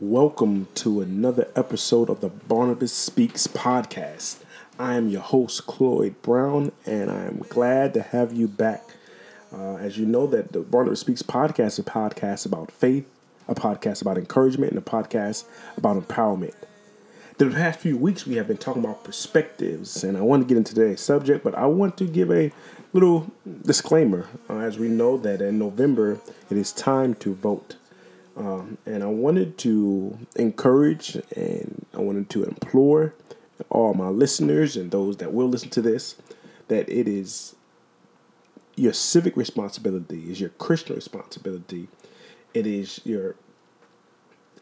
Welcome to another episode of the Barnabas Speaks podcast. I am your host, Cloyd Brown, and I am glad to have you back. Uh, as you know, that the Barnabas Speaks podcast is a podcast about faith, a podcast about encouragement, and a podcast about empowerment. The past few weeks, we have been talking about perspectives, and I want to get into today's subject, but I want to give a little disclaimer. Uh, as we know that in November, it is time to vote. Um, and I wanted to encourage and I wanted to implore all my listeners and those that will listen to this that it is your civic responsibility, is your Christian responsibility, it is your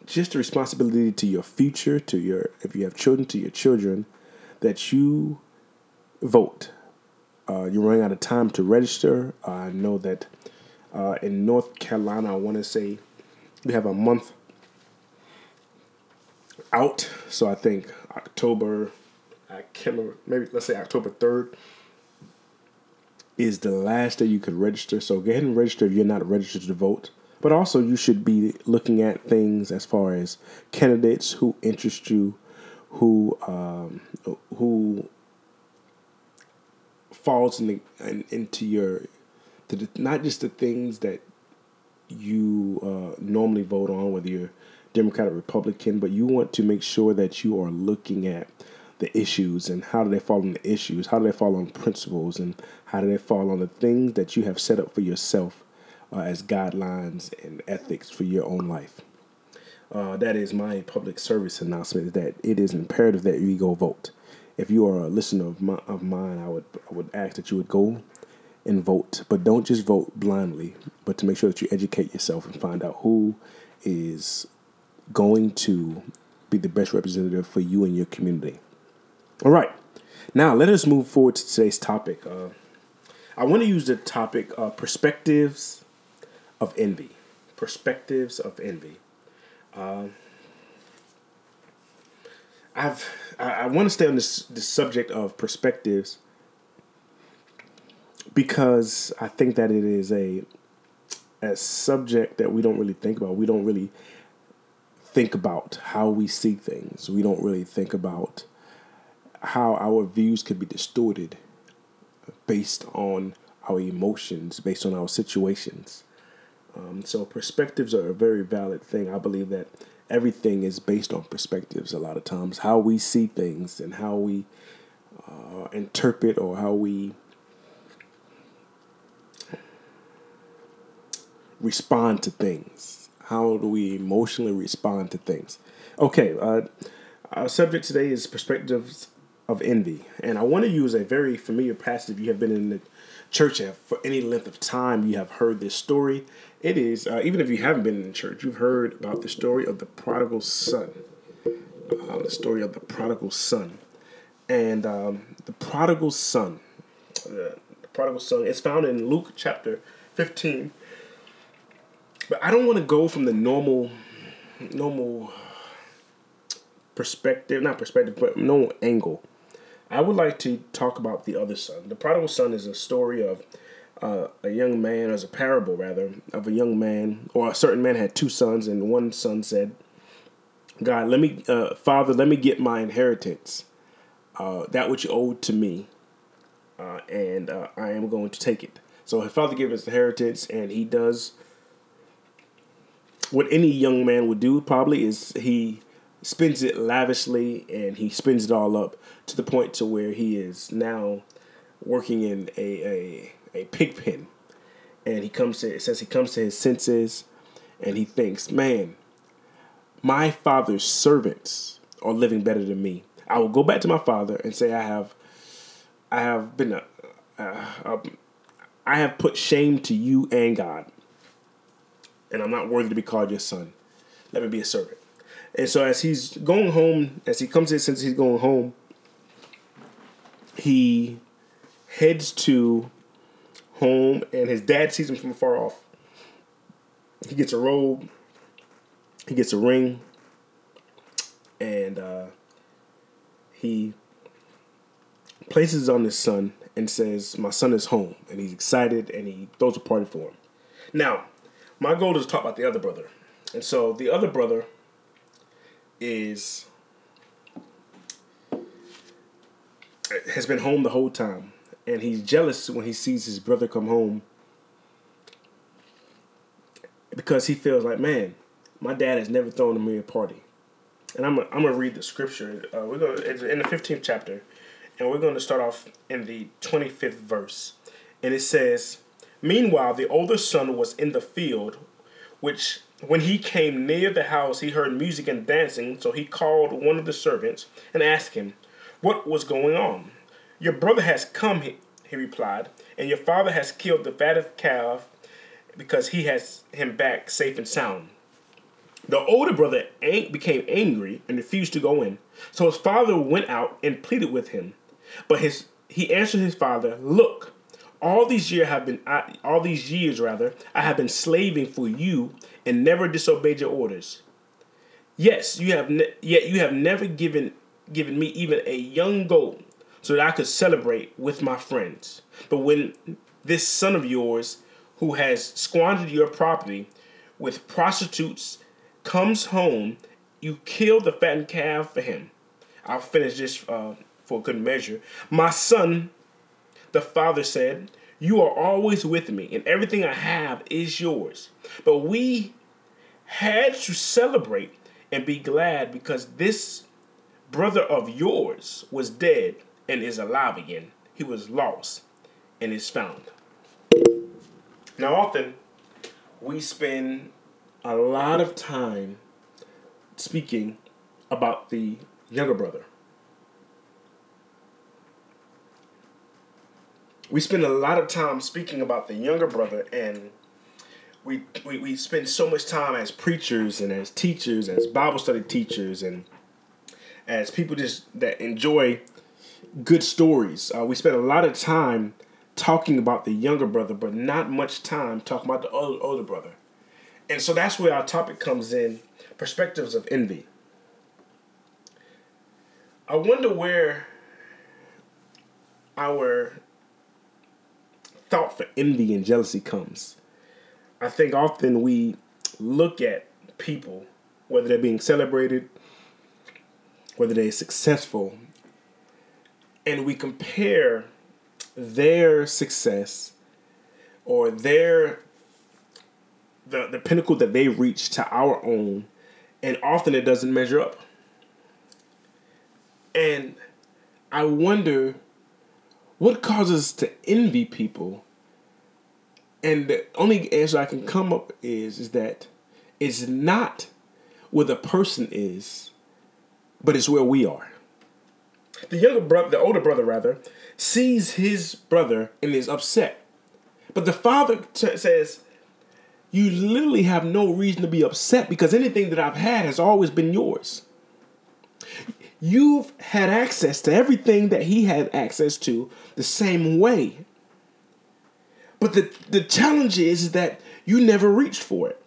just a responsibility to your future, to your if you have children, to your children, that you vote. Uh, you're running out of time to register. Uh, I know that uh, in North Carolina, I want to say we have a month out. So I think October, I can't remember, maybe let's say October 3rd is the last day you could register. So go ahead and register if you're not registered to vote. But also, you should be looking at things as far as candidates who interest you, who um, who falls in the, in, into your, the, not just the things that you uh, normally vote on, whether you're Democrat or Republican, but you want to make sure that you are looking at the issues and how do they fall on the issues, how do they fall on principles, and how do they fall on the things that you have set up for yourself uh, as guidelines and ethics for your own life. Uh, that is my public service announcement. That it is imperative that you go vote. If you are a listener of, my, of mine, I would I would ask that you would go and vote, but don't just vote blindly, but to make sure that you educate yourself and find out who is going to be the best representative for you and your community. All right, now let us move forward to today's topic. Uh, I want to use the topic uh, perspectives of envy. Perspectives of envy. Uh, I've I, I want to stay on this this subject of perspectives because I think that it is a a subject that we don't really think about. We don't really think about how we see things. We don't really think about how our views could be distorted based on our emotions, based on our situations. Um, so perspectives are a very valid thing. I believe that everything is based on perspectives a lot of times. How we see things and how we uh, interpret or how we respond to things? How do we emotionally respond to things? Okay, uh, our subject today is perspectives of envy, and I want to use a very familiar passage. If you have been in the church for any length of time, you have heard this story. It is uh, even if you haven't been in church, you've heard about the story of the prodigal son. Uh, the story of the prodigal son, and um, the prodigal son. Uh, the prodigal son. It's found in Luke chapter fifteen but I don't want to go from the normal, normal perspective, not perspective, but normal angle. I would like to talk about the other son. The prodigal son is a story of uh, a young man, as a parable rather, of a young man, or a certain man had two sons, and one son said, "God, let me, uh, Father, let me get my inheritance, uh, that which you owed to me, uh, and uh, I am going to take it." So his father gave his inheritance, and he does what any young man would do probably is he spends it lavishly and he spends it all up to the point to where he is now working in a a, a pig pen. And he comes to it says he comes to his senses and he thinks man my father's servants are living better than me. I will go back to my father and say i have i have been a, a, a I have put shame to you and god and I'm not worthy to be called your son. Let me be a servant. And so as he's going home, as he comes in since he's going home, he heads to home and his dad sees him from far off. He gets a robe, he gets a ring, and uh, he places on his son and says, My son is home. And he's excited and he throws a party for him. Now, my goal is to talk about the other brother. And so the other brother is has been home the whole time, and he's jealous when he sees his brother come home because he feels like, man, my dad has never thrown me a party. And I'm gonna, I'm gonna read the scripture. Uh, we're gonna it's in the 15th chapter, and we're to start off in the 25th verse, and it says, "Meanwhile, the older son was in the field, which." When he came near the house, he heard music and dancing, so he called one of the servants and asked him, what was going on? Your brother has come, he, replied, and your father has killed the fattest calf because he has him back safe and sound. The older brother became angry and refused to go in. So his father went out and pleaded with him. But his he answered his father, "Look, all these years have been I, all these years rather I have been slaving for you and never disobeyed your orders. Yes, you have ne- yet you have never given given me even a young goat so that I could celebrate with my friends. But when this son of yours, who has squandered your property with prostitutes, comes home, you kill the fattened calf for him. I'll finish this uh, for a good measure. My son, the father said, You are always with me, and everything I have is yours. But we had to celebrate and be glad because this brother of yours was dead and is alive again. He was lost and is found. Now, often we spend a lot of time speaking about the younger brother. We spend a lot of time speaking about the younger brother, and we, we, we spend so much time as preachers and as teachers, as Bible study teachers, and as people just that enjoy good stories. Uh, we spend a lot of time talking about the younger brother, but not much time talking about the older, older brother. And so that's where our topic comes in perspectives of envy. I wonder where our thought for envy and jealousy comes. I think often we look at people, whether they're being celebrated whether they're successful, and we compare their success or their the, the pinnacle that they reach to our own, and often it doesn't measure up. And I wonder what causes us to envy people. And the only answer I can come up is is that it's not where the person is, but it's where we are. The younger brother, the older brother rather, sees his brother and is upset. But the father t- says, You literally have no reason to be upset because anything that I've had has always been yours. You've had access to everything that he had access to the same way. But the, the challenge is that you never reached for it.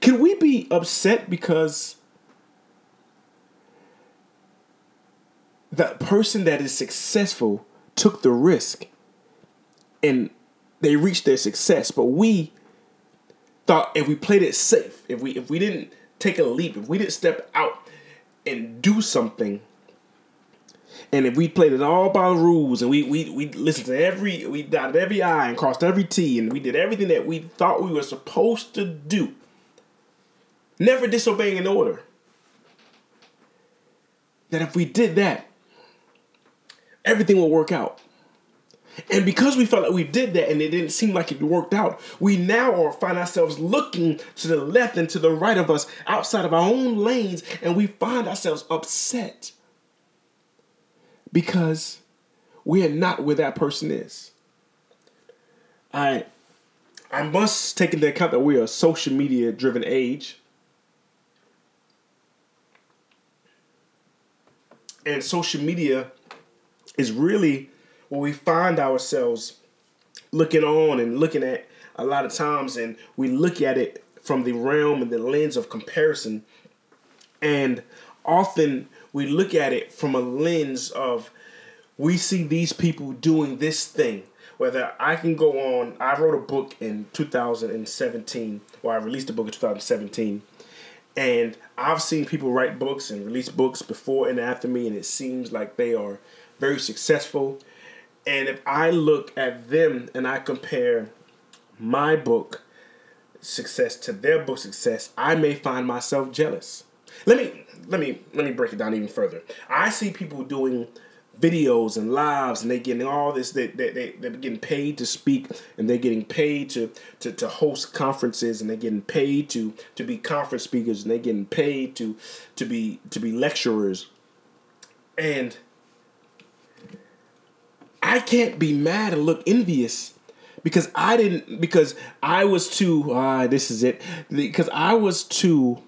Can we be upset because the person that is successful took the risk and they reached their success. But we thought if we played it safe, if we if we didn't take a leap, if we didn't step out and do something, and if we played it all by the rules and we we we listened to every we dotted every I and crossed every T and we did everything that we thought we were supposed to do, never disobeying an order. That if we did that, everything will work out. And because we felt like we did that and it didn't seem like it worked out, we now are find ourselves looking to the left and to the right of us outside of our own lanes, and we find ourselves upset because we are not where that person is. I I must take into account that we are a social media driven age. And social media is really where we find ourselves looking on and looking at a lot of times, and we look at it from the realm and the lens of comparison. And often we look at it from a lens of we see these people doing this thing. Whether I can go on, I wrote a book in 2017, or I released a book in 2017, and I've seen people write books and release books before and after me, and it seems like they are very successful. And if I look at them and I compare my book success to their book success, I may find myself jealous. Let me let me let me break it down even further. I see people doing videos and lives and they're getting all this they, they, they, they're getting paid to speak and they're getting paid to, to, to host conferences and they're getting paid to to be conference speakers and they're getting paid to to be to be lecturers and I can't be mad and look envious because I didn't because I was too ah this is it because I was too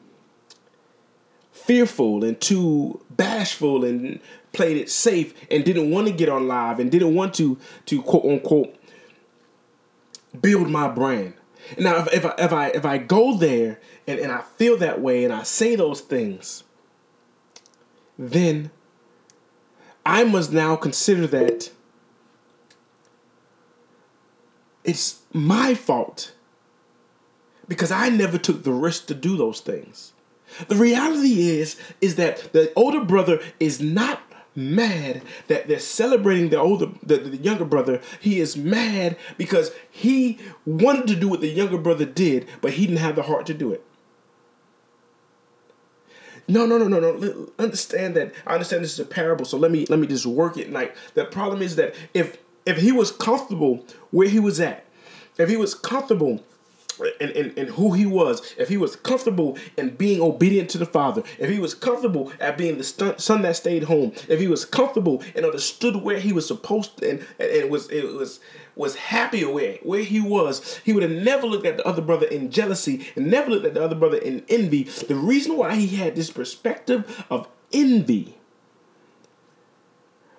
fearful and too bashful and played it safe and didn't want to get on live and didn't want to to quote unquote build my brand. Now if, if I if I if I go there and, and I feel that way and I say those things, then I must now consider that it's my fault because I never took the risk to do those things. The reality is is that the older brother is not mad that they're celebrating the older the, the younger brother. He is mad because he wanted to do what the younger brother did, but he didn't have the heart to do it. No, no, no, no, no. Understand that. I understand this is a parable, so let me let me just work it. Like the problem is that if if he was comfortable where he was at, if he was comfortable in, in, in who he was, if he was comfortable in being obedient to the Father, if he was comfortable at being the son that stayed home, if he was comfortable and understood where he was supposed to, and, and it was it was was happy where where he was, he would have never looked at the other brother in jealousy and never looked at the other brother in envy. The reason why he had this perspective of envy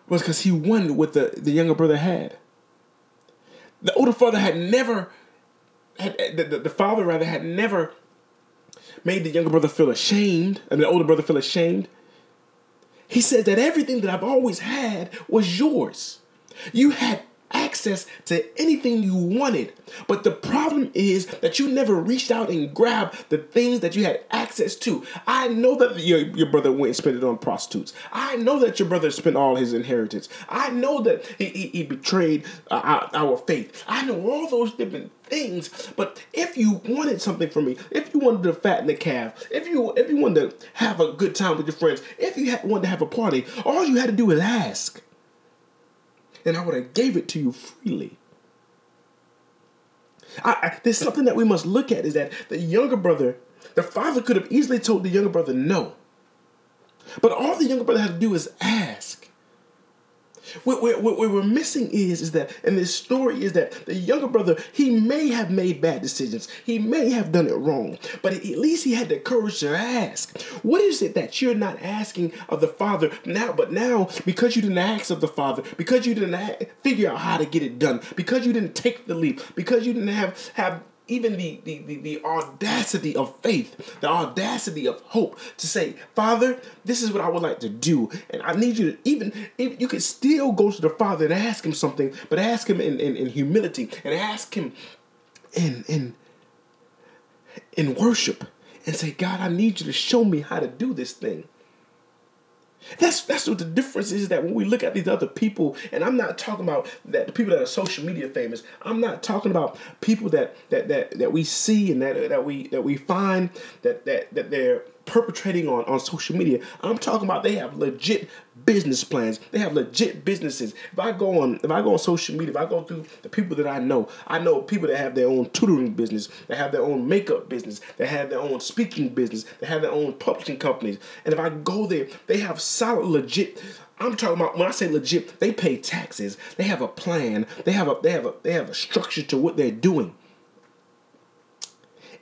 was because he wanted what the, the younger brother had. The older father had never had the, the, the father rather had never made the younger brother feel ashamed and the older brother feel ashamed. He said that everything that I've always had was yours. You had access to anything you wanted. But the problem is that you never reached out and grabbed the things that you had access to. I know that your, your brother went and spent it on prostitutes. I know that your brother spent all his inheritance. I know that he, he, he betrayed uh, our, our faith. I know all those different things. But if you wanted something from me, if you wanted to fatten the calf, if you if you wanted to have a good time with your friends, if you had, wanted to have a party, all you had to do was ask and I would have gave it to you freely. I, I, there's something that we must look at is that the younger brother, the father could have easily told the younger brother no. But all the younger brother had to do is ask. What, what, what, we're missing is, is that, and this story is that the younger brother, he may have made bad decisions. He may have done it wrong, but at least he had the courage to ask. What is it that you're not asking of the father now? But now, because you didn't ask of the father, because you didn't figure out how to get it done, because you didn't take the leap, because you didn't have have even the, the, the, the, audacity of faith, the audacity of hope to say, Father, this is what I would like to do. And I need you to even, if you could still go to the Father and ask him something, but ask him in, in, in humility and ask him in, in, in worship and say, God, I need you to show me how to do this thing. That's that's what the difference is that when we look at these other people, and I'm not talking about that the people that are social media famous. I'm not talking about people that that that, that we see and that that we that we find that that that they're perpetrating on, on social media. I'm talking about they have legit business plans. They have legit businesses. If I go on if I go on social media, if I go through the people that I know, I know people that have their own tutoring business, that have their own makeup business, that have their own speaking business, that have their own publishing companies. And if I go there, they have solid legit I'm talking about when I say legit, they pay taxes. They have a plan. They have a they have a they have a structure to what they're doing.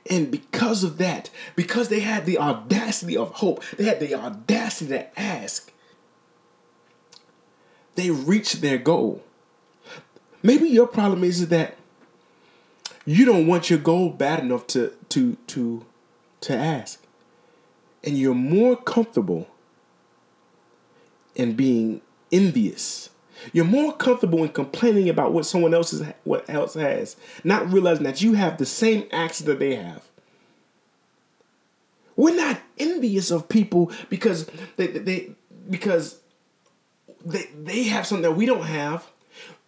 And because of that, because they had the audacity of hope, they had the audacity to ask, they reach their goal. Maybe your problem is that you don't want your goal bad enough to to to to ask. And you're more comfortable in being envious You're more comfortable in complaining about what someone else is, what else has, not realizing that you have the same access that they have. We're not envious of people because they, they because they, they have something that we don't have.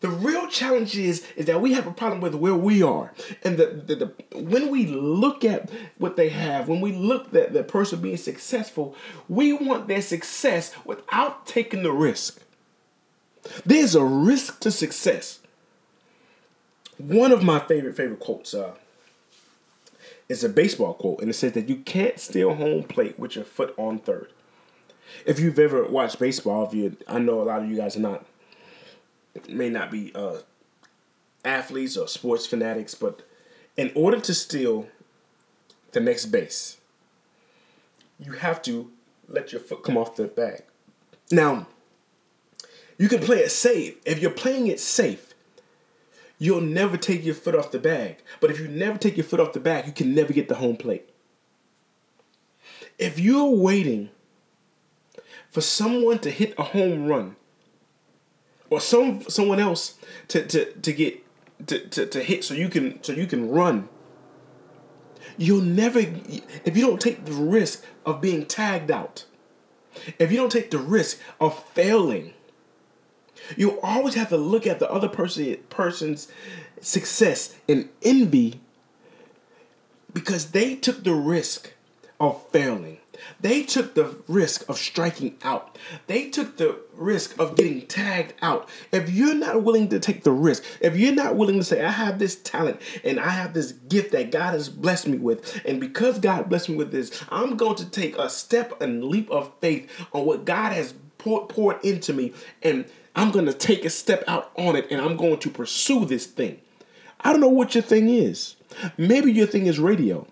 The real challenge is is that we have a problem with where we are, and the, the, the when we look at what they have, when we look at the person being successful, we want their success without taking the risk. There's a risk to success. One of my favorite favorite quotes uh, is a baseball quote, and it says that you can't steal home plate with your foot on third. If you've ever watched baseball, if you, I know a lot of you guys are not, may not be uh, athletes or sports fanatics, but in order to steal the next base, you have to let your foot come off the bag. Now, you can play it safe. If you're playing it safe, you'll never take your foot off the bag. But if you never take your foot off the bag, you can never get the home plate. If you're waiting for someone to hit a home run or some someone else to, to, to get to, to, to hit so you can so you can run you'll never if you don't take the risk of being tagged out if you don't take the risk of failing you always have to look at the other person person's success and envy because they took the risk of failing. They took the risk of striking out. They took the risk of getting tagged out. If you're not willing to take the risk, if you're not willing to say, I have this talent and I have this gift that God has blessed me with, and because God blessed me with this, I'm going to take a step and leap of faith on what God has poured, poured into me and I'm going to take a step out on it and I'm going to pursue this thing. I don't know what your thing is. Maybe your thing is radio.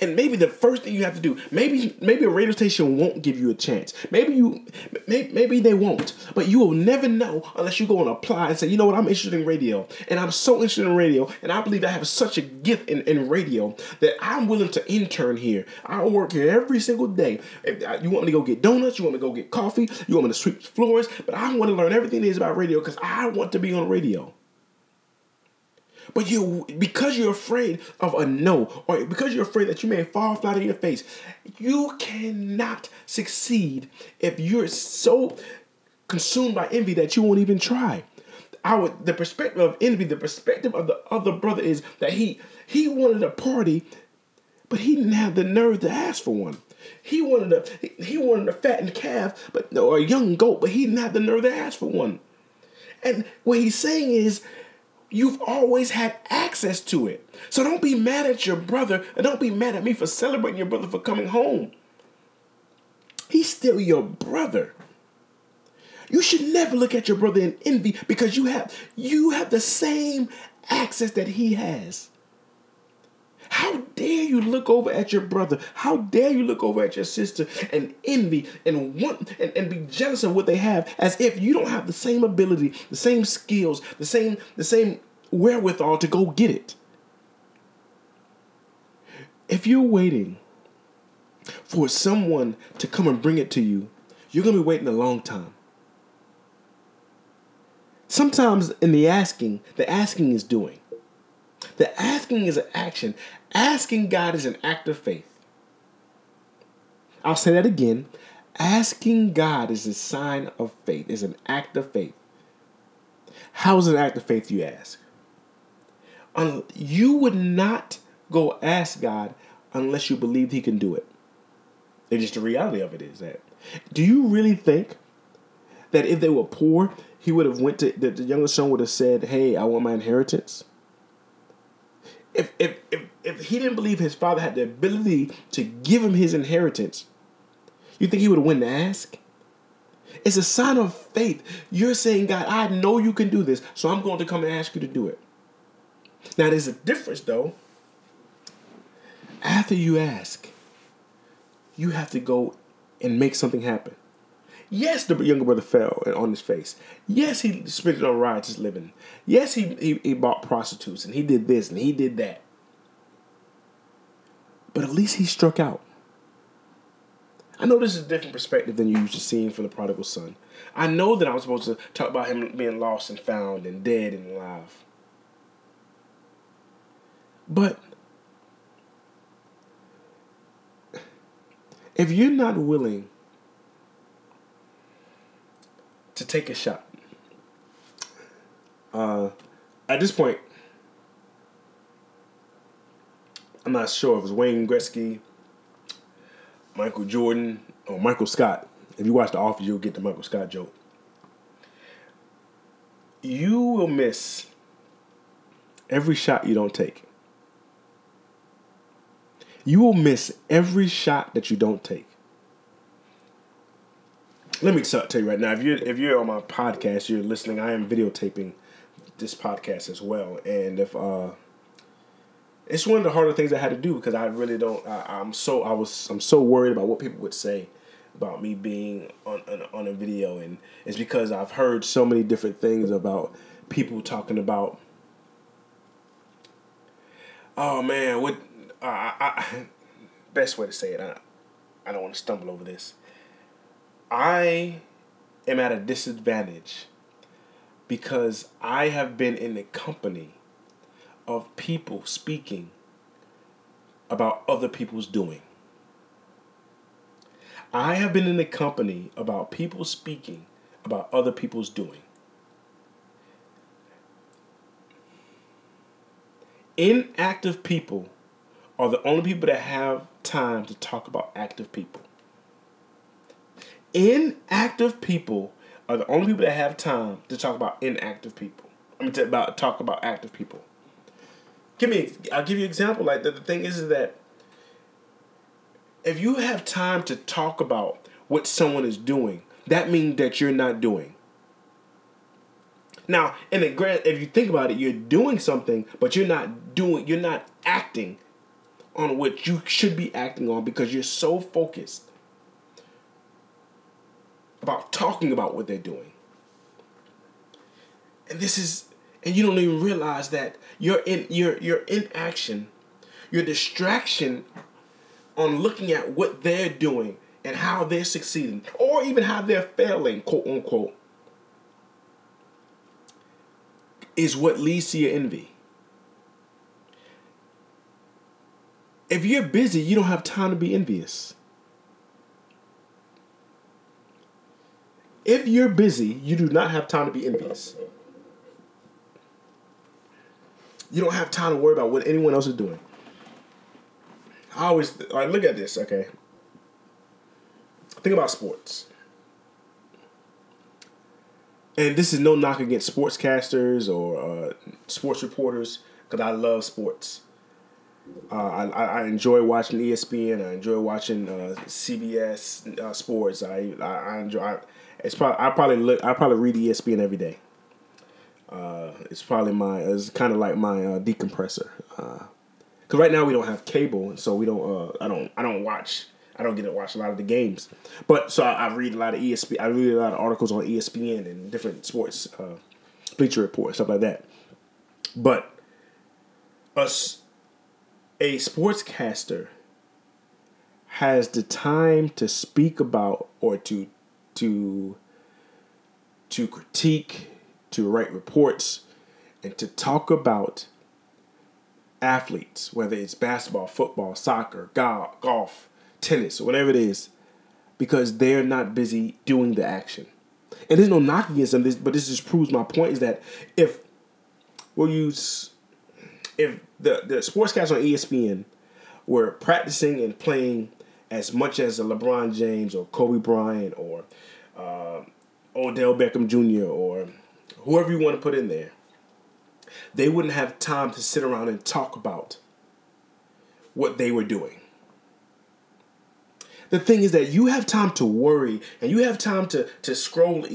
And maybe the first thing you have to do, maybe maybe a radio station won't give you a chance. Maybe you maybe, maybe they won't. But you will never know unless you go and apply and say, you know what, I'm interested in radio. And I'm so interested in radio. And I believe I have such a gift in, in radio that I'm willing to intern here. I'll work here every single day. If uh, you want me to go get donuts, you want me to go get coffee, you want me to sweep floors, but I want to learn everything there is about radio because I want to be on radio. But you, because you're afraid of a no, or because you're afraid that you may fall flat on your face, you cannot succeed if you're so consumed by envy that you won't even try. Our the perspective of envy, the perspective of the other brother is that he he wanted a party, but he didn't have the nerve to ask for one. He wanted a he wanted a fattened calf, but or a young goat, but he didn't have the nerve to ask for one. And what he's saying is You've always had access to it. So don't be mad at your brother and don't be mad at me for celebrating your brother for coming home. He's still your brother. You should never look at your brother in envy because you have you have the same access that he has. How dare you look over at your brother? How dare you look over at your sister and envy and want and, and be jealous of what they have as if you don't have the same ability, the same skills, the same the same wherewithal to go get it. If you're waiting for someone to come and bring it to you, you're going to be waiting a long time. Sometimes in the asking, the asking is doing. The asking is an action. Asking God is an act of faith. I'll say that again. Asking God is a sign of faith, is an act of faith. How is it an act of faith, you ask? You would not go ask God unless you believed He can do it. It's just the reality of it is that. Do you really think that if they were poor, he would have went to that the younger son would have said, "Hey, I want my inheritance." if, if, if, if he didn't believe his father had the ability to give him his inheritance, you think he would win to ask? It's a sign of faith. You're saying, God, I know you can do this, so I'm going to come and ask you to do it. Now, there's a difference, though. After you ask, you have to go and make something happen. Yes, the younger brother fell on his face. Yes, he spent it on riotous living. Yes, he, he, he bought prostitutes and he did this and he did that. But at least he struck out. I know this is a different perspective than you used to seeing from the prodigal son. I know that I'm supposed to talk about him being lost and found and dead and alive. But if you're not willing to take a shot, uh, at this point, I'm not sure if it was Wayne Gretzky, Michael Jordan, or Michael Scott. If you watch The Office, you'll get the Michael Scott joke. You will miss every shot you don't take. You will miss every shot that you don't take. Let me tell you right now, if you're if you're on my podcast, you're listening. I am videotaping this podcast as well, and if uh, it's one of the harder things I had to do because I really don't. I, am so I was I'm so worried about what people would say about me being on, on on a video, and it's because I've heard so many different things about people talking about. Oh man, what? Uh, I, I, best way to say it. I, I don't want to stumble over this. I am at a disadvantage because I have been in the company of people speaking about other people's doing. I have been in the company about people speaking about other people's doing. Inactive people are the only people that have time to talk about active people. Inactive people are the only people that have time to talk about inactive people. I mean, to about talk about active people. Give me, I'll give you an example. Like the, the thing is, is that if you have time to talk about what someone is doing, that means that you're not doing. Now, in the grant, if you think about it, you're doing something, but you're not doing, you're not acting on what you should be acting on because you're so focused about talking about what they're doing. And this is and you don't even realize that you're in your your inaction, your distraction on looking at what they're doing and how they're succeeding, or even how they're failing, quote unquote, is what leads to your envy. If you're busy, you don't have time to be envious. If you're busy, you do not have time to be envious. You don't have time to worry about what anyone else is doing. I always all right, look at this, okay? Think about sports. And this is no knock against sportscasters or uh, sports reporters because I love sports. Uh, I, I enjoy watching ESPN. I enjoy watching uh, CBS uh, Sports. I, I, I enjoy. I, it's probably I probably look. I probably read ESPN every day. Uh, it's probably my it's kind of like my uh, decompressor. Uh, right now we don't have cable, so we don't. I don't. I don't watch. I don't get to watch a lot of the games. But so I, I read a lot of ESPN. I read a lot of articles on ESPN and different sports, Bleacher Report, stuff like that. But us, a sportscaster has the time to speak about or to to to critique to write reports, and to talk about athletes, whether it's basketball, football, soccer, golf, tennis, whatever it is, because they're not busy doing the action. And there's no knock against them, but this just proves my point is that if we'll use if the the sportscast on ESPN were practicing and playing as much as a LeBron James or Kobe Bryant or uh, Odell Beckham Jr. or whoever you want to put in there, they wouldn't have time to sit around and talk about what they were doing. The thing is that you have time to worry and you have time to, to scroll uh,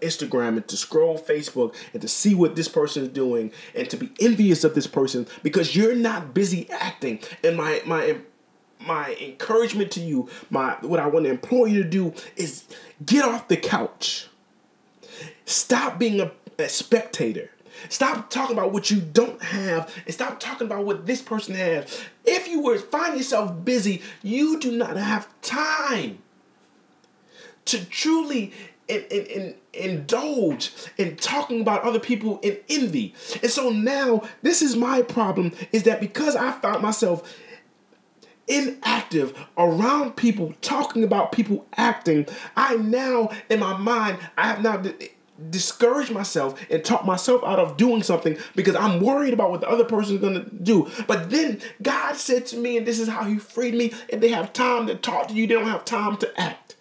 Instagram and to scroll Facebook and to see what this person is doing and to be envious of this person because you're not busy acting. And my my my encouragement to you, my what I want to implore you to do is get off the couch. Stop being a a spectator. Stop talking about what you don't have and stop talking about what this person has. If you were find yourself busy, you do not have time to truly in, in, in, indulge in talking about other people in envy. And so now this is my problem is that because I found myself inactive around people talking about people acting, I now in my mind I have now discourage myself and talk myself out of doing something because I'm worried about what the other person is going to do. But then God said to me, and this is how He freed me if they have time to talk to you, they don't have time to act.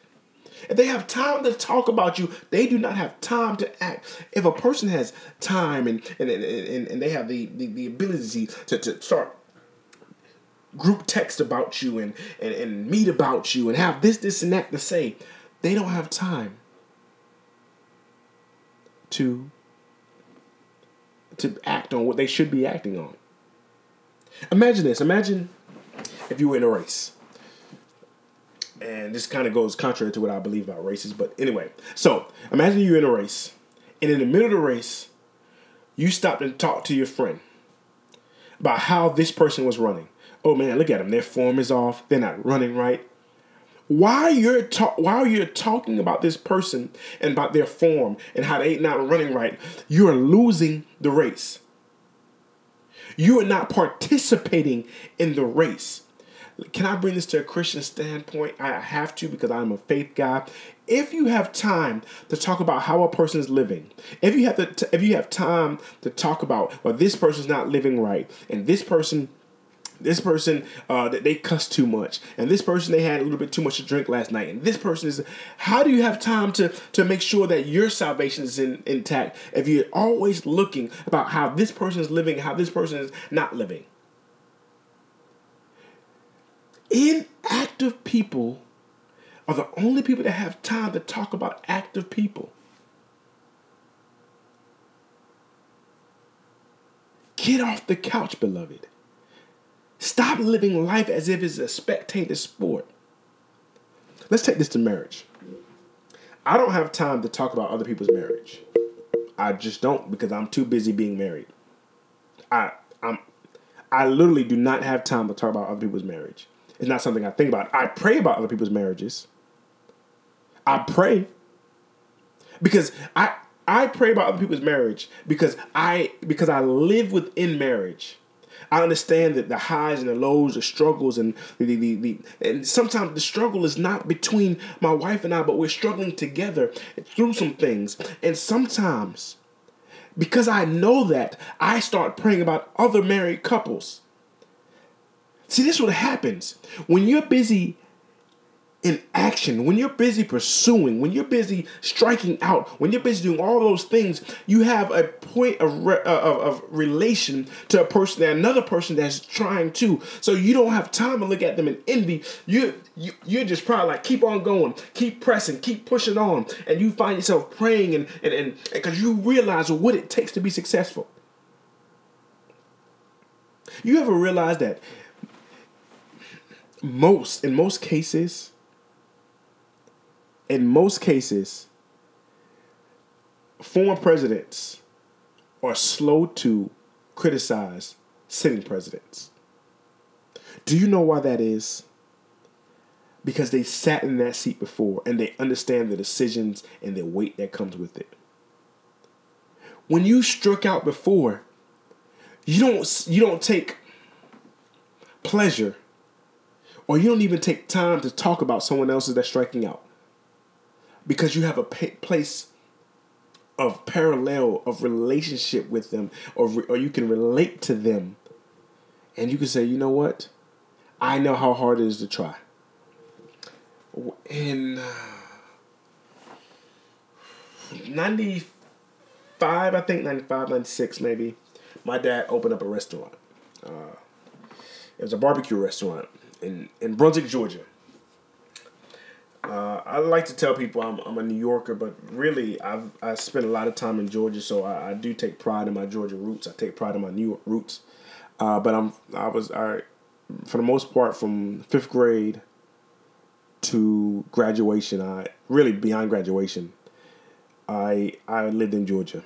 If they have time to talk about you, they do not have time to act. If a person has time and and, and, and, they have the, the, the ability to, to start group text about you and, and, and meet about you and have this, this, and that to say, they don't have time to to act on what they should be acting on. Imagine this. Imagine if you were in a race. And this kind of goes contrary to what I believe about races, but anyway. So imagine you're in a race, and in the middle of the race, you stopped and talked to your friend about how this person was running. Oh man, look at them. Their form is off. They're not running right while you're ta- while you're talking about this person and about their form and how they're not running right, you are losing the race. You are not participating in the race. Can I bring this to a Christian standpoint? I have to because I'm a faith guy. If you have time to talk about how a person is living, if you have to, if you have time to talk about well, this person's not living right, and this person this person uh, that they cuss too much, and this person they had a little bit too much to drink last night, and this person is. How do you have time to to make sure that your salvation is in, intact if you're always looking about how this person is living, how this person is not living? Inactive people are the only people that have time to talk about active people. Get off the couch, beloved. Stop living life as if it's a spectator sport. Let's take this to marriage. I don't have time to talk about other people's marriage. I just don't because I'm too busy being married. I I'm I literally do not have time to talk about other people's marriage. It's not something I think about. I pray about other people's marriages. I pray because I I pray about other people's marriage because I because I live within marriage. I understand that the highs and the lows, the struggles, and the, the, the, and sometimes the struggle is not between my wife and I, but we're struggling together through some things. And sometimes, because I know that, I start praying about other married couples. See, this is what happens when you're busy in action, when you're busy pursuing, when you're busy striking out, when you're busy doing all those things, you have a point of, re- uh, of, of, relation to a person, another person that's trying to. So you don't have time to look at them in envy. You, you you're just probably like keep on going, keep pressing, keep pushing on, and you find yourself praying and and and because you realize what it takes to be successful. You ever realize that most in most cases in most cases, former presidents are slow to criticize sitting presidents. Do you know why that is? Because they sat in that seat before and they understand the decisions and the weight that comes with it. When you struck out before, you don't you don't take pleasure or you don't even take time to talk about someone else's that's striking out because you have a place of parallel of relationship with them or, re- or you can relate to them. And you can say you know what? I know how hard it is to try. In uh, 95 i think 95 96 maybe my dad opened up a restaurant. Uh, it was a barbecue restaurant in, in brunswick georgia I like to tell people I'm, I'm a New Yorker, but really I've I spent a lot of time in Georgia, so I, I do take pride in my Georgia roots. I take pride in my New York roots. Uh, but I'm I was I, for the most part from fifth grade to graduation. I really beyond graduation. I I lived in Georgia,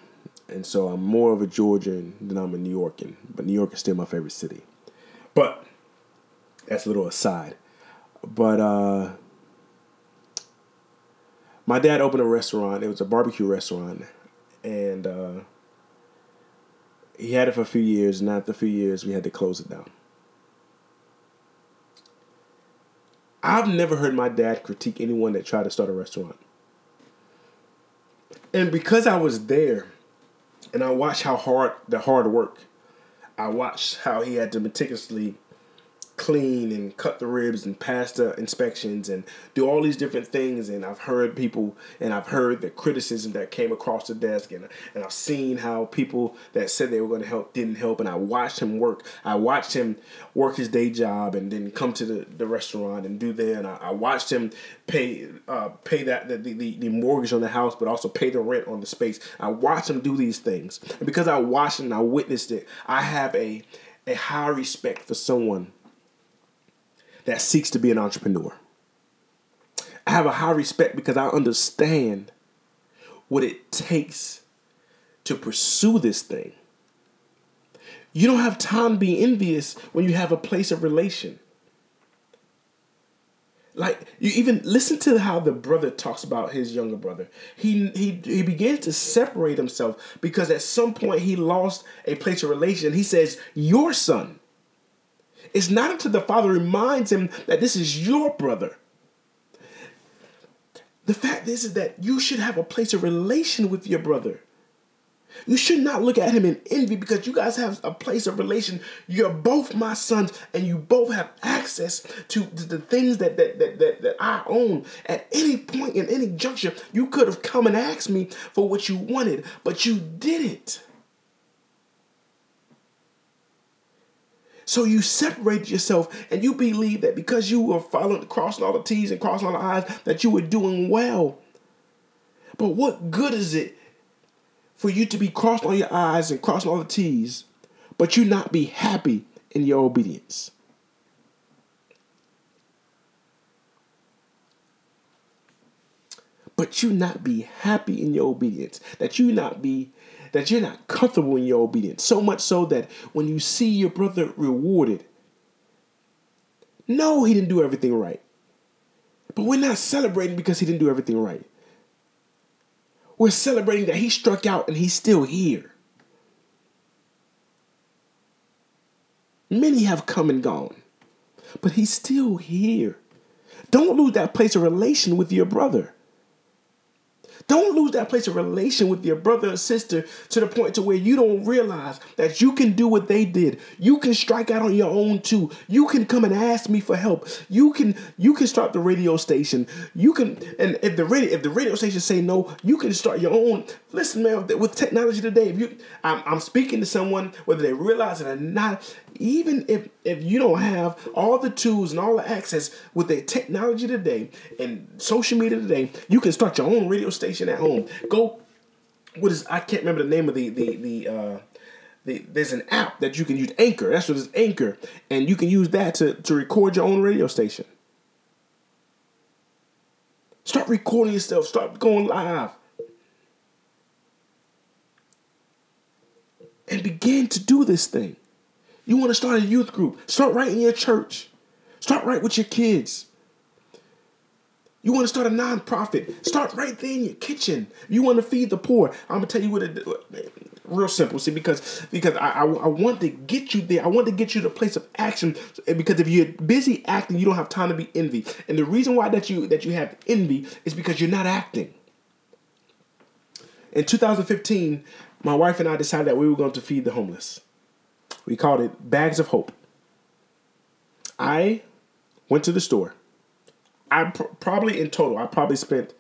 and so I'm more of a Georgian than I'm a New Yorker. But New York is still my favorite city. But that's a little aside. But uh, my dad opened a restaurant. It was a barbecue restaurant, and uh, he had it for a few years. And after a few years, we had to close it down. I've never heard my dad critique anyone that tried to start a restaurant. And because I was there and I watched how hard the hard work, I watched how he had to meticulously clean and cut the ribs and pass the inspections and do all these different things. And I've heard people and I've heard the criticism that came across the desk. And, and I've seen how people that said they were going to help didn't help. And I watched him work. I watched him work his day job and then come to the, the restaurant and do that. And I, I watched him pay uh, pay that the, the, the mortgage on the house but also pay the rent on the space. I watched him do these things. And because I watched and I witnessed it I have a a high respect for someone that seeks to be an entrepreneur. I have a high respect because I understand what it takes to pursue this thing. You don't have time to be envious when you have a place of relation. Like you even listen to how the brother talks about his younger brother. He he he begins to separate himself because at some point he lost a place of relation. He says, "Your son." It's not until the father reminds him that this is your brother. The fact is, is that you should have a place of relation with your brother. You should not look at him in envy because you guys have a place of relation. You're both my sons, and you both have access to the things that that, that, that, that I own. At any point in any juncture, you could have come and asked me for what you wanted, but you didn't. So you separate yourself and you believe that because you were following, crossing all the T's and crossing all the I's, that you were doing well. But what good is it for you to be crossing all your I's and crossing all the T's, but you not be happy in your obedience? But you not be happy in your obedience, that you not be that you're not comfortable in your obedience. So much so that when you see your brother rewarded, no, he didn't do everything right. But we're not celebrating because he didn't do everything right. We're celebrating that he struck out and he's still here. Many have come and gone, but he's still here. Don't lose that place of relation with your brother. Don't lose that place of relation with your brother or sister to the point to where you don't realize that you can do what they did. You can strike out on your own too. You can come and ask me for help. You can you can start the radio station. You can and if the radio if the radio station say no, you can start your own. Listen, man, with technology today, if you I'm, I'm speaking to someone whether they realize it or not, even if if you don't have all the tools and all the access with the technology today and social media today, you can start your own radio station at home. Go what is I can't remember the name of the the the uh the, there's an app that you can use Anchor. That's what it's Anchor, and you can use that to to record your own radio station. Start recording yourself. Start going live. And begin to do this thing. You want to start a youth group. Start right in your church. Start right with your kids. You want to start a nonprofit. Start right there in your kitchen. You want to feed the poor. I'm gonna tell you what it real simple. See, because because I, I, I want to get you there. I want to get you to a place of action. Because if you're busy acting, you don't have time to be envy. And the reason why that you that you have envy is because you're not acting. In 2015, my wife and I decided that we were going to feed the homeless. We called it Bags of Hope. I went to the store. I pr- probably in total, I probably spent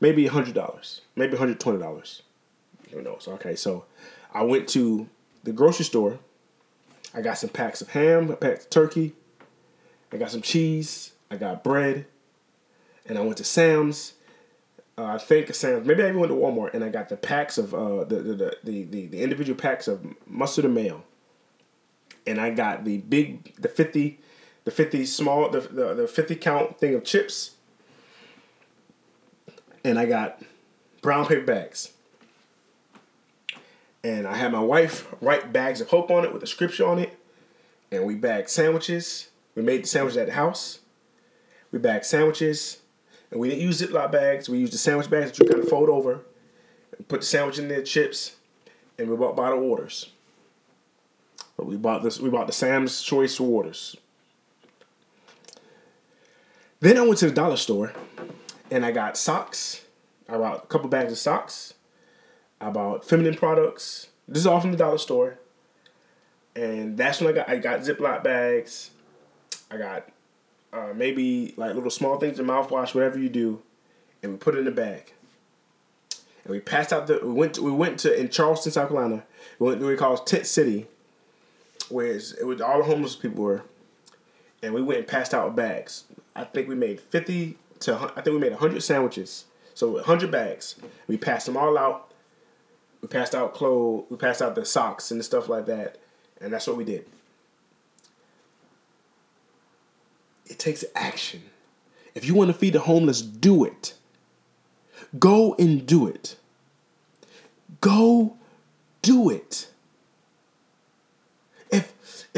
maybe hundred dollars, maybe hundred twenty dollars. Who knows? Okay, so I went to the grocery store. I got some packs of ham, a pack of turkey. I got some cheese. I got bread, and I went to Sam's. Uh, I think Sam's. Maybe I even went to Walmart, and I got the packs of uh, the, the, the the the individual packs of mustard and mayo and I got the big the fifty, the fifty small the the, the fifty count thing of chips, and I got brown paper bags. And I had my wife write bags of hope on it with a scripture on it, and we bagged sandwiches. We made the sandwiches at the house. We bagged sandwiches, And we didn't use Ziploc bags. We used the sandwich bags that you kind of fold over, put the sandwich in there, chips, and we bought bottled waters. But we bought this. We bought the Sam's Choice waters. Then I went to the dollar store, and I got socks. I bought a couple bags of socks. I bought feminine products. This is all from the dollar store. And that's when I got I got Ziploc bags. I got uh, maybe like little small things in mouthwash, whatever you do, and we put it in the bag. And we passed out the we went to, we went to in Charleston, South Carolina. We went to what we call Tent City, where it was all the homeless people were, and we went and passed out bags. I think we made fifty to I think we made hundred sandwiches, so hundred bags. We passed them all out. We passed out clothes. We passed out the socks and the stuff like that, and that's what we did. It takes action. If you want to feed the homeless, do it. Go and do it. Go do it.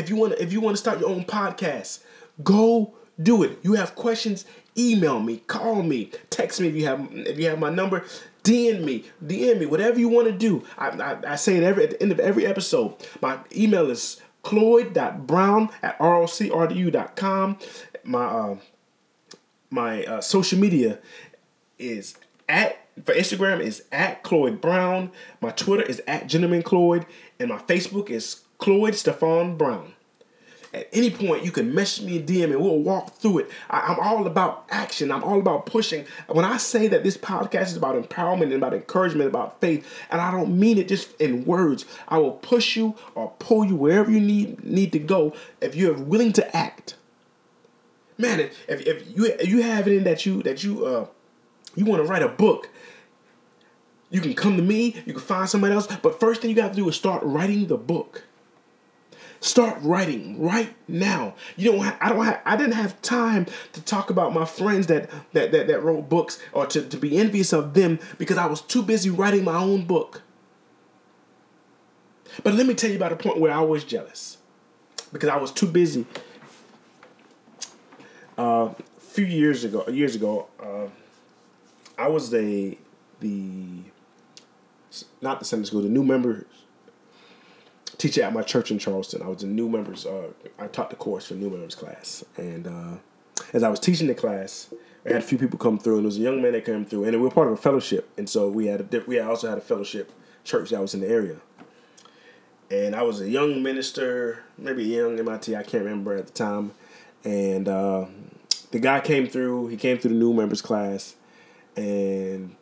If you want to if you want to start your own podcast, go do it. You have questions, email me, call me, text me if you have if you have my number, DM me, DM me, whatever you want to do. I, I, I say it every at the end of every episode. My email is cloyed.brown at rocrdu.com. My uh, my uh, social media is at for Instagram is at Cloyed Brown. My Twitter is at Gentleman Cloyed, and my Facebook is Cloyed Stefan Brown. At any point, you can message me a DM and we'll walk through it. I, am all about action. I'm all about pushing. When I say that this podcast is about empowerment and about encouragement, about faith, and I don't mean it just in words. I will push you or pull you wherever you need need to go if you're willing to act. Man, if, if you if you have it in that you that you uh you want to write a book, you can come to me, you can find somebody else, but first thing you got to do is start writing the book. Start writing right now. You don't. I don't. I didn't have time to talk about my friends that that that, that wrote books or to, to be envious of them because I was too busy writing my own book. But let me tell you about a point where I was jealous because I was too busy. Uh, a few years ago, years ago, uh, I was the the not the Sunday school, the new members teacher at my church in Charleston. I was a new members. Uh, I taught the course for new members class, and uh, as I was teaching the class, I had a few people come through, and there was a young man that came through, and we were part of a fellowship, and so we had a, we also had a fellowship church that was in the area. And I was a young minister, maybe young MIT, I can't remember at the time. And uh, the guy came through. He came through the new members class, and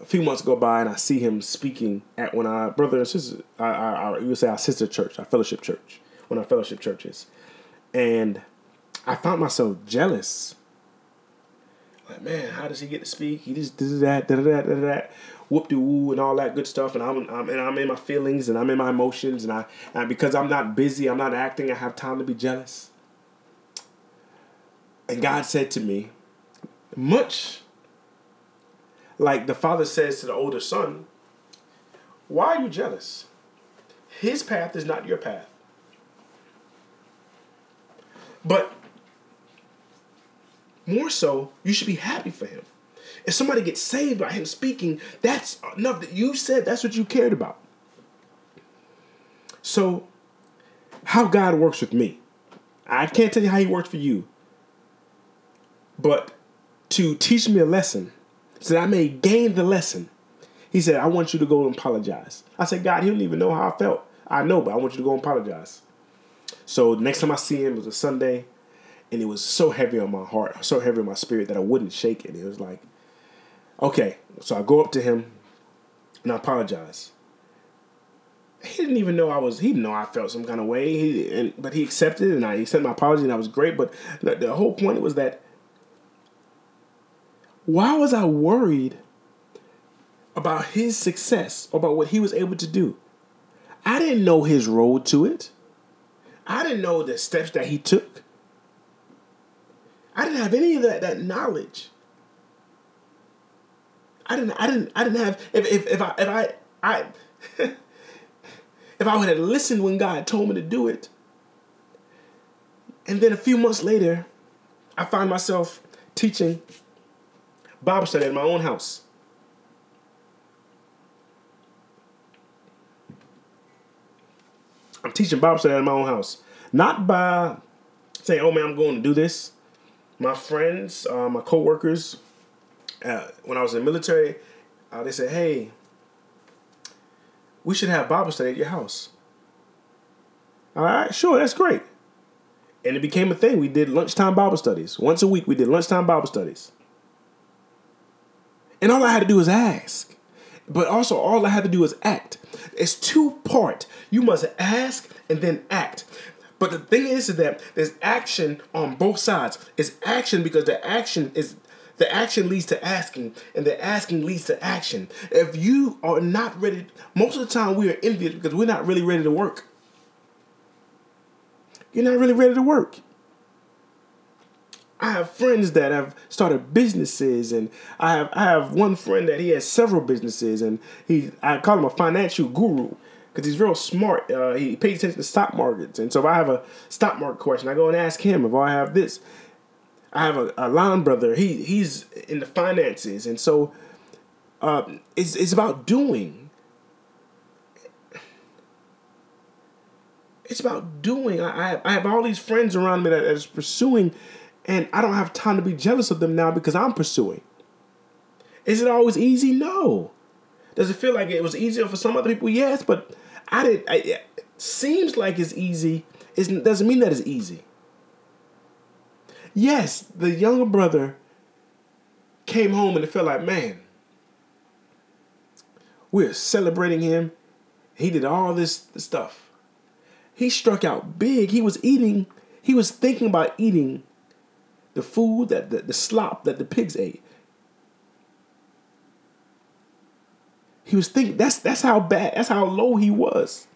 a few months go by and I see him speaking at of our brother and sister, our, our, you would say our sister church, our fellowship church, one of our fellowship churches. And I found myself jealous. Like, man, how does he get to speak? He just did that, da da da da da, whoop de woo, and all that good stuff. And I'm, I'm and I'm in my feelings and I'm in my emotions, and I and because I'm not busy, I'm not acting. I have time to be jealous. And God said to me, much like the father says to the older son, Why are you jealous? His path is not your path. But more so, you should be happy for him. If somebody gets saved by him speaking, that's enough that you said that's what you cared about. So, how God works with me, I can't tell you how He works for you, but to teach me a lesson so that I may gain the lesson. He said, I want you to go and apologize. I said, God, he don't even know how I felt. I know, but I want you to go and apologize. So next time I see him was a Sunday, and it was so heavy on my heart, so heavy on my spirit that I wouldn't shake it. It was like, okay. So I go up to him and I apologize. He didn't even know I was. He didn't know I felt some kind of way. He, and, but he accepted and I accepted my apology, and I was great. But the, the whole point was that why was I worried about his success, about what he was able to do? I didn't know his road to it. I didn't know the steps that he took. I didn't have any of that, that knowledge. I didn't I didn't I didn't have if if, if I if I I if I would have listened when God told me to do it, and then a few months later, I find myself teaching Bible study at my own house. I'm teaching Bible study at my own house. Not by saying, oh man, I'm going to do this. My friends, uh, my coworkers, uh, when I was in the military, uh, they said, hey, we should have Bible study at your house. All right, sure, that's great. And it became a thing. We did lunchtime Bible studies. Once a week, we did lunchtime Bible studies. And all I had to do was ask. But also, all I had to do was act. It's two part. You must ask and then act. But the thing is, that there's action on both sides. It's action because the action is the action leads to asking, and the asking leads to action. If you are not ready, most of the time we are envious because we're not really ready to work. You're not really ready to work. I have friends that have started businesses, and I have I have one friend that he has several businesses, and he I call him a financial guru because he's real smart. Uh, he pays attention to stock markets, and so if I have a stock market question, I go and ask him. If I have this, I have a, a line brother. He he's in the finances, and so uh, it's it's about doing. It's about doing. I, I have all these friends around me that is pursuing, and I don't have time to be jealous of them now because I'm pursuing. Is it always easy? No. Does it feel like it was easier for some other people? Yes, but I did. I, it seems like it's easy. It doesn't mean that it's easy. Yes, the younger brother came home and it felt like, man, we're celebrating him. He did all this stuff. He struck out big. He was eating, he was thinking about eating the food that the, the slop that the pigs ate. He was thinking that's that's how bad, that's how low he was.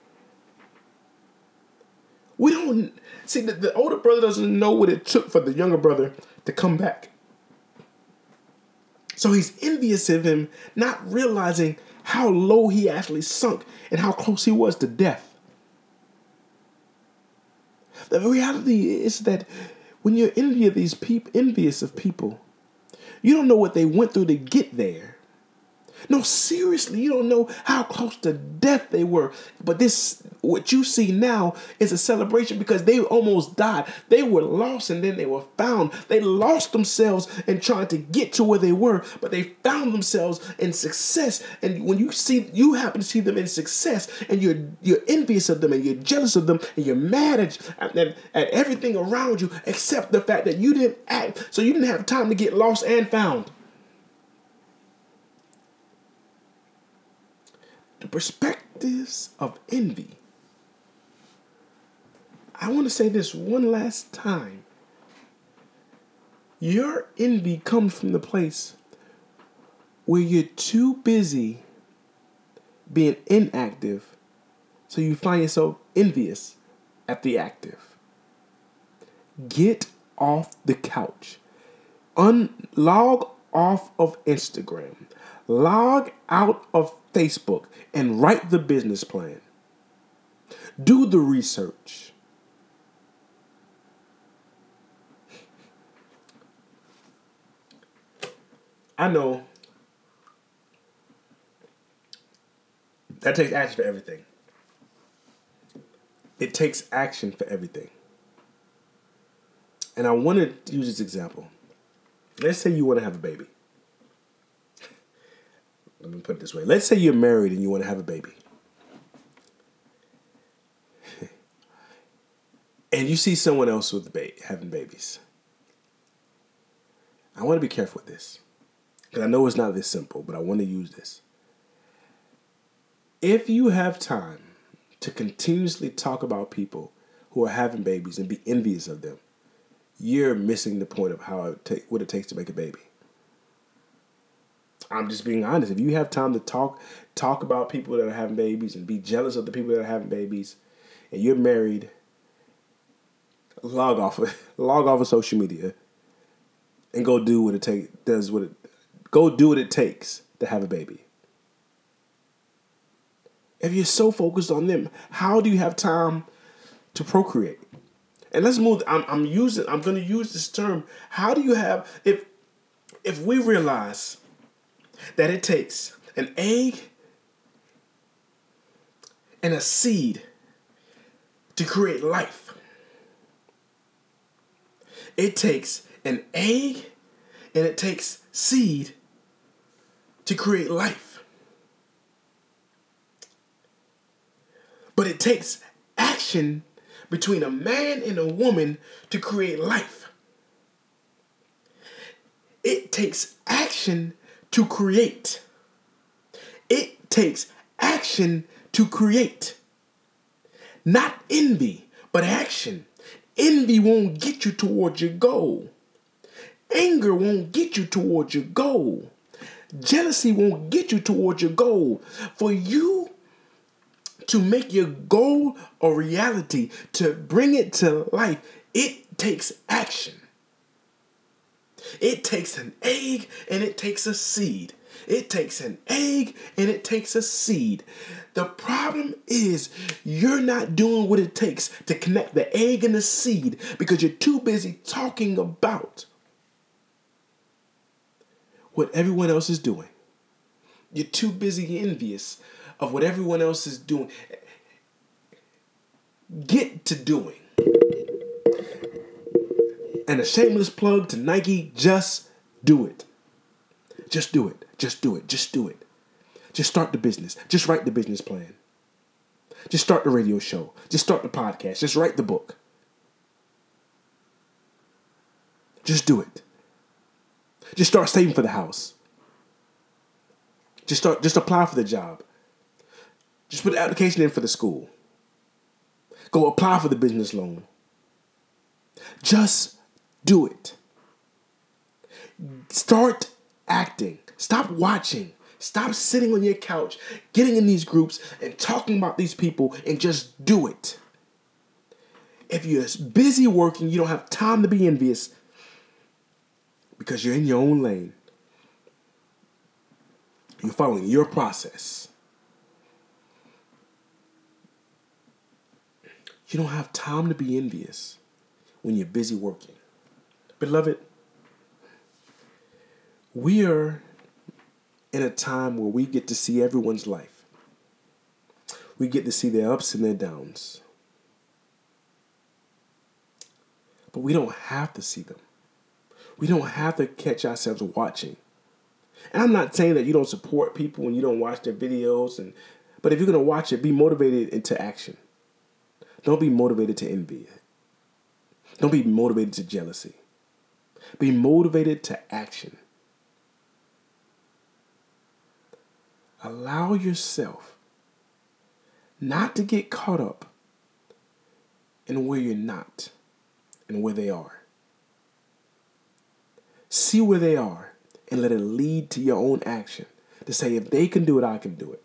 We don't see the, the older brother doesn't know what it took for the younger brother to come back. So he's envious of him, not realizing how low he actually sunk and how close he was to death. The reality is that when you're envious people, envious of people, you don't know what they went through to get there. No, seriously, you don't know how close to death they were. But this, what you see now, is a celebration because they almost died. They were lost and then they were found. They lost themselves in trying to get to where they were, but they found themselves in success. And when you see, you happen to see them in success, and you're you're envious of them, and you're jealous of them, and you're mad at, at, at everything around you, except the fact that you didn't act, so you didn't have time to get lost and found. the perspectives of envy. I want to say this one last time. Your envy comes from the place where you're too busy being inactive, so you find yourself envious at the active. Get off the couch. Unlog off of Instagram. Log out of Facebook and write the business plan. Do the research. I know that takes action for everything. It takes action for everything. And I want to use this example. Let's say you want to have a baby let me put it this way. Let's say you're married and you want to have a baby. and you see someone else with baby having babies. I want to be careful with this. Because I know it's not this simple, but I want to use this. If you have time to continuously talk about people who are having babies and be envious of them, you're missing the point of how it take, what it takes to make a baby. I'm just being honest. If you have time to talk talk about people that are having babies and be jealous of the people that are having babies, and you're married, log off of log off of social media and go do what it takes does what it go do what it takes to have a baby. If you're so focused on them, how do you have time to procreate? And let's move. I'm, I'm using. I'm going to use this term. How do you have if if we realize that it takes an egg and a seed to create life, it takes an egg and it takes seed to create life. But it takes action between a man and a woman to create life. It takes action to create. It takes action to create. Not envy, but action. Envy won't get you towards your goal. Anger won't get you towards your goal. Jealousy won't get you towards your goal. For you to make your goal a reality, to bring it to life, it takes action. It takes an egg and it takes a seed. It takes an egg and it takes a seed. The problem is you're not doing what it takes to connect the egg and the seed because you're too busy talking about what everyone else is doing. You're too busy envious of what everyone else is doing. Get to doing. And a shameless plug to Nike just do it. Just do it. Just do it. Just do it. Just start the business. Just write the business plan. Just start the radio show. Just start the podcast. Just write the book. Just do it. Just start saving for the house. Just start just apply for the job. Just put the application in for the school. Go apply for the business loan. Just do it. Start acting. Stop watching. Stop sitting on your couch, getting in these groups and talking about these people and just do it. If you're busy working, you don't have time to be envious because you're in your own lane. You're following your process. You don't have time to be envious when you're busy working. Beloved, we are in a time where we get to see everyone's life. We get to see their ups and their downs. But we don't have to see them. We don't have to catch ourselves watching. And I'm not saying that you don't support people and you don't watch their videos and but if you're to watch it, be motivated into action. Don't be motivated to envy. Don't be motivated to jealousy. Be motivated to action. Allow yourself not to get caught up in where you're not and where they are. See where they are and let it lead to your own action to say, if they can do it, I can do it.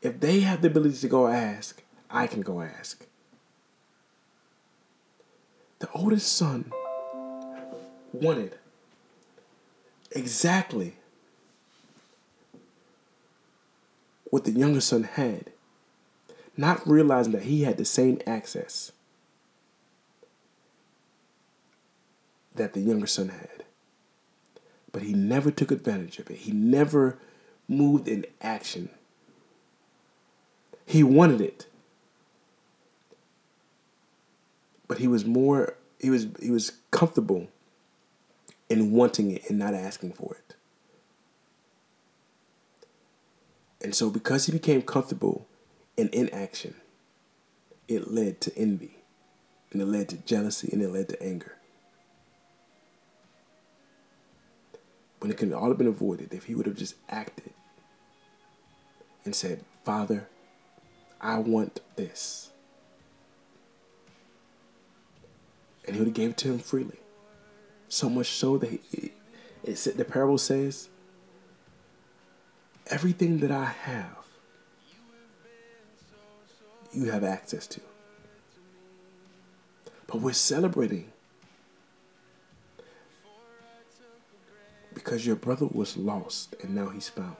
If they have the ability to go ask, I can go ask. The oldest son wanted exactly what the younger son had, not realizing that he had the same access that the younger son had. But he never took advantage of it. He never moved in action. He wanted it. But he was more he was he was comfortable in wanting it and not asking for it. And so because he became comfortable in inaction, it led to envy. And it led to jealousy and it led to anger. When it could all have been avoided if he would have just acted and said, Father, I want this. And he would have gave it to him freely. So much so that he, it said, the parable says, everything that I have, you have access to. But we're celebrating because your brother was lost and now he's found.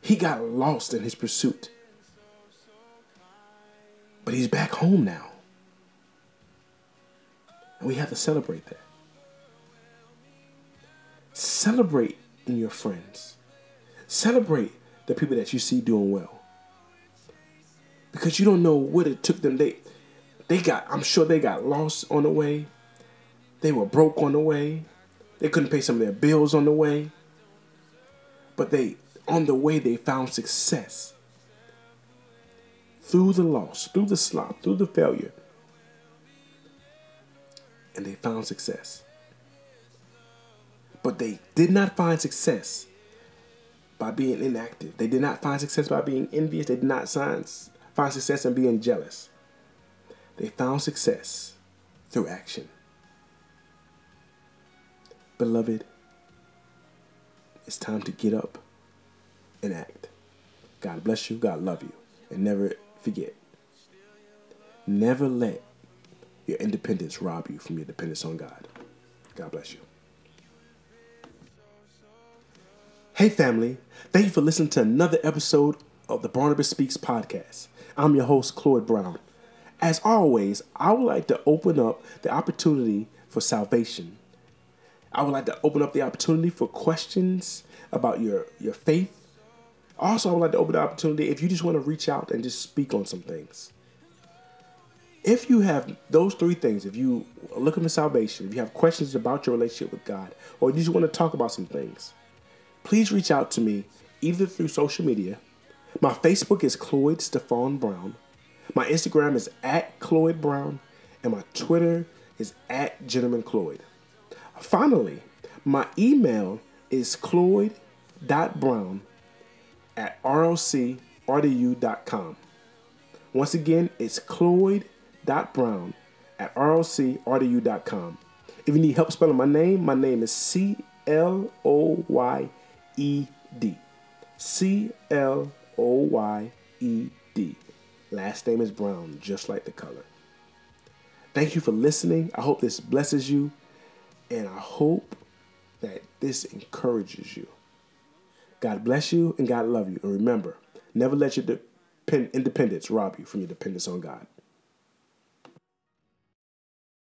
He got lost in his pursuit, but he's back home now. And we have to celebrate that. Celebrate in your friends. Celebrate the people that you see doing well. Because you don't know what it took them. They they got I'm sure they got lost on the way. They were broke on the way. They couldn't pay some of their bills on the way. But they on the way they found success. Through the loss, through the slop, through the failure. And they found success. But they did not find success by being inactive. They did not find success by being envious. They did not find success in being jealous. They found success through action. Beloved, it's time to get up and act. God bless you. God love you. And never forget. Never let your independence rob you from your dependence on God. God bless you. Hey, family. Thank you for listening to another episode of the Barnabas Speaks podcast. I'm your host, Cloyed Brown. As always, I would like to open up the opportunity for salvation. I would like to open up the opportunity for questions about your, your faith. Also, I would like to open the opportunity if you just want to reach out and just speak on some things. If you have those three things, if you are looking for salvation, if you have questions about your relationship with God, or you just want to talk about some things, please reach out to me either through social media. My Facebook is Cloyed Stefan Brown. My Instagram is at Cloyed Brown. And my Twitter is at Gentleman Cloyed. Finally, my email is cloyed.brown at rlcrdu.com. Once again, it's cloyed.brown at rlcrdu.com. If you need help spelling my name, my name is C L O Y E D. C L O Y E D. Last name is Brown, just like the color. Thank you for listening. I hope this blesses you, and I hope that this encourages you. God bless you and God love you. And remember, never let your independence rob you from your dependence on God.